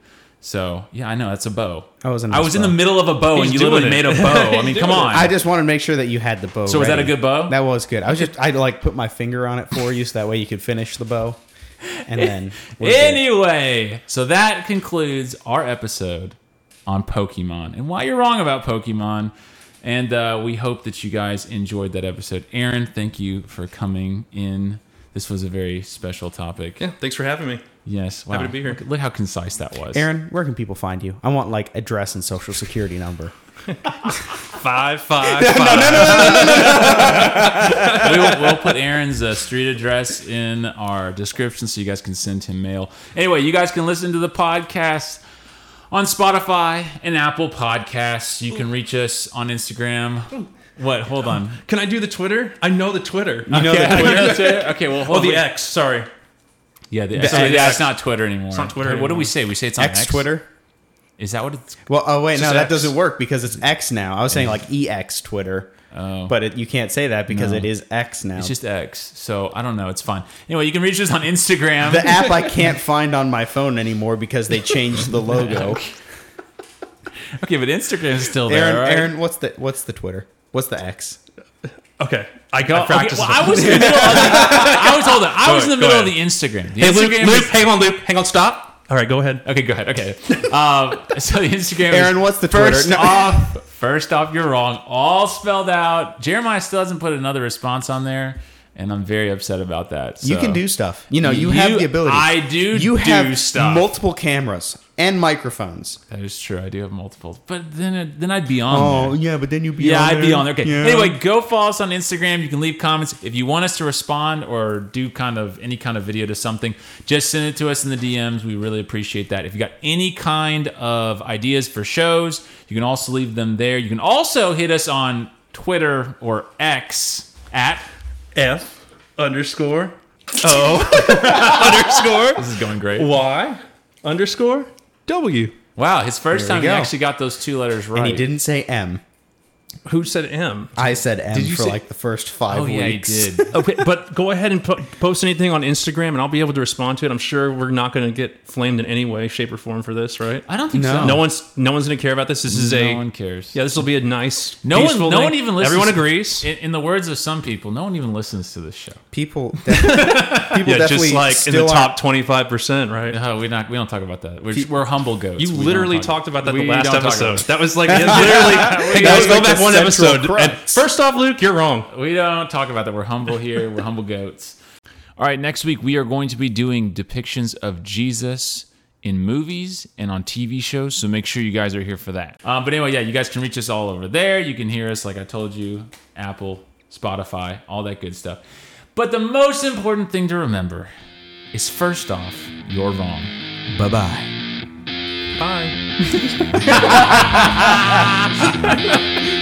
So, yeah, I know that's a bow. I was in I this was in the middle of a bow, He's and you literally it. made a bow. I mean, come on. I just wanted to make sure that you had the bow. So was that a good bow? That was good. I was just I like put my finger on it for you so that way you could finish the bow, and then we're good. Anyway, so that concludes our episode on Pokemon and why you're wrong about Pokemon. And uh, we hope that you guys enjoyed that episode. Aaron, thank you for coming in. This was a very special topic. Yeah, thanks for having me. Yes, wow. Happy to be here. Look, look how concise that was. Aaron, where can people find you? I want like address and social security number. Five, five, five. we will, we'll put Aaron's uh, street address in our description so you guys can send him mail. Anyway, you guys can listen to the podcast on Spotify and Apple Podcasts. You can reach us on Instagram. What? Hold on. Can I do the Twitter? I know the Twitter. You know okay, the you Twitter? know the Twitter? Okay, well, Oh, hold the. X. Sorry. Yeah, the, The so, X. yeah, it's not Twitter anymore. It's not Twitter What do anymore. we say? We say it's on X. X Twitter. Is that what it's? Well, oh wait, no, just that X. doesn't work because it's X now. I was saying like EX Twitter, Oh. but it, you can't say that because No. it is X now. It's just X. So I don't know. It's fine. Anyway, you can reach us on Instagram. the app I can't find on my phone anymore because they changed the logo. okay, but Instagram is still there. Aaron, right? Aaron, what's the what's the Twitter? What's the X? Okay. I got. Okay, practice. well, I was in the middle of the, I was hold on. I was in the Go middle of the Instagram. The Hey, Luke, Instagram Luke, is- hang on, Luke. Hang on, stop. All right, go ahead. Okay, go ahead. Okay. Um, so the Instagram. is- Aaron, what's the Twitter? First No. off, first off, you're wrong. All spelled out. Jeremiah still hasn't put another response on there, and I'm very upset about that. You can do stuff. You know, you, You- have the ability. I do You do have stuff. multiple cameras and microphones. That is true. I do have multiple, but then it, then I'd be on. Oh there. yeah, but then you'd be Yeah, on I'd be on there. Okay. Yeah. Anyway, go follow us on Instagram. You can leave comments if you want us to respond or do kind of any kind of video to something. Just send it to us in the DMs. We really appreciate that. If you got any kind of ideas for shows, you can also leave them there. You can also hit us on Twitter or X at. F underscore O underscore This is going great. Y underscore W. Wow, his first There time we he go. actually got those two letters right. and he didn't say M. Who said M? I said M Did you for say- like the first five Oh yeah, he weeks. did. Okay, but go ahead and po- post anything on Instagram, and I'll be able to respond to it. I'm sure we're not going to get flamed in any way, shape, or form for this, right? I don't think No. so. No one's no one's going to care about this. This is a no one cares. yeah. This will be a nice. No one, peaceful no thing. one even listens. Everyone agrees. In, in the words of some people, no one even listens to this show. People, def- people yeah, definitely just like in still the aren't- top 25 percent, right? No, we not we don't talk about that. We're, we're humble goats. You We don't literally talk- talked about that we the last don't talk episode. about That was like literally. hey guys, go back the one central episode. crux. And first off, Luke, you're wrong. We don't talk about that. We're humble here. We're humble goats. All right, next week we are going to be doing depictions of Jesus in movies and on TV shows. So make sure you guys are here for that. Um, but anyway, yeah, you guys can reach us all over there. You can hear us, like I told you, Apple, Spotify, all that good stuff. But the most important thing to remember is first off, you're wrong. Bye bye. Bye.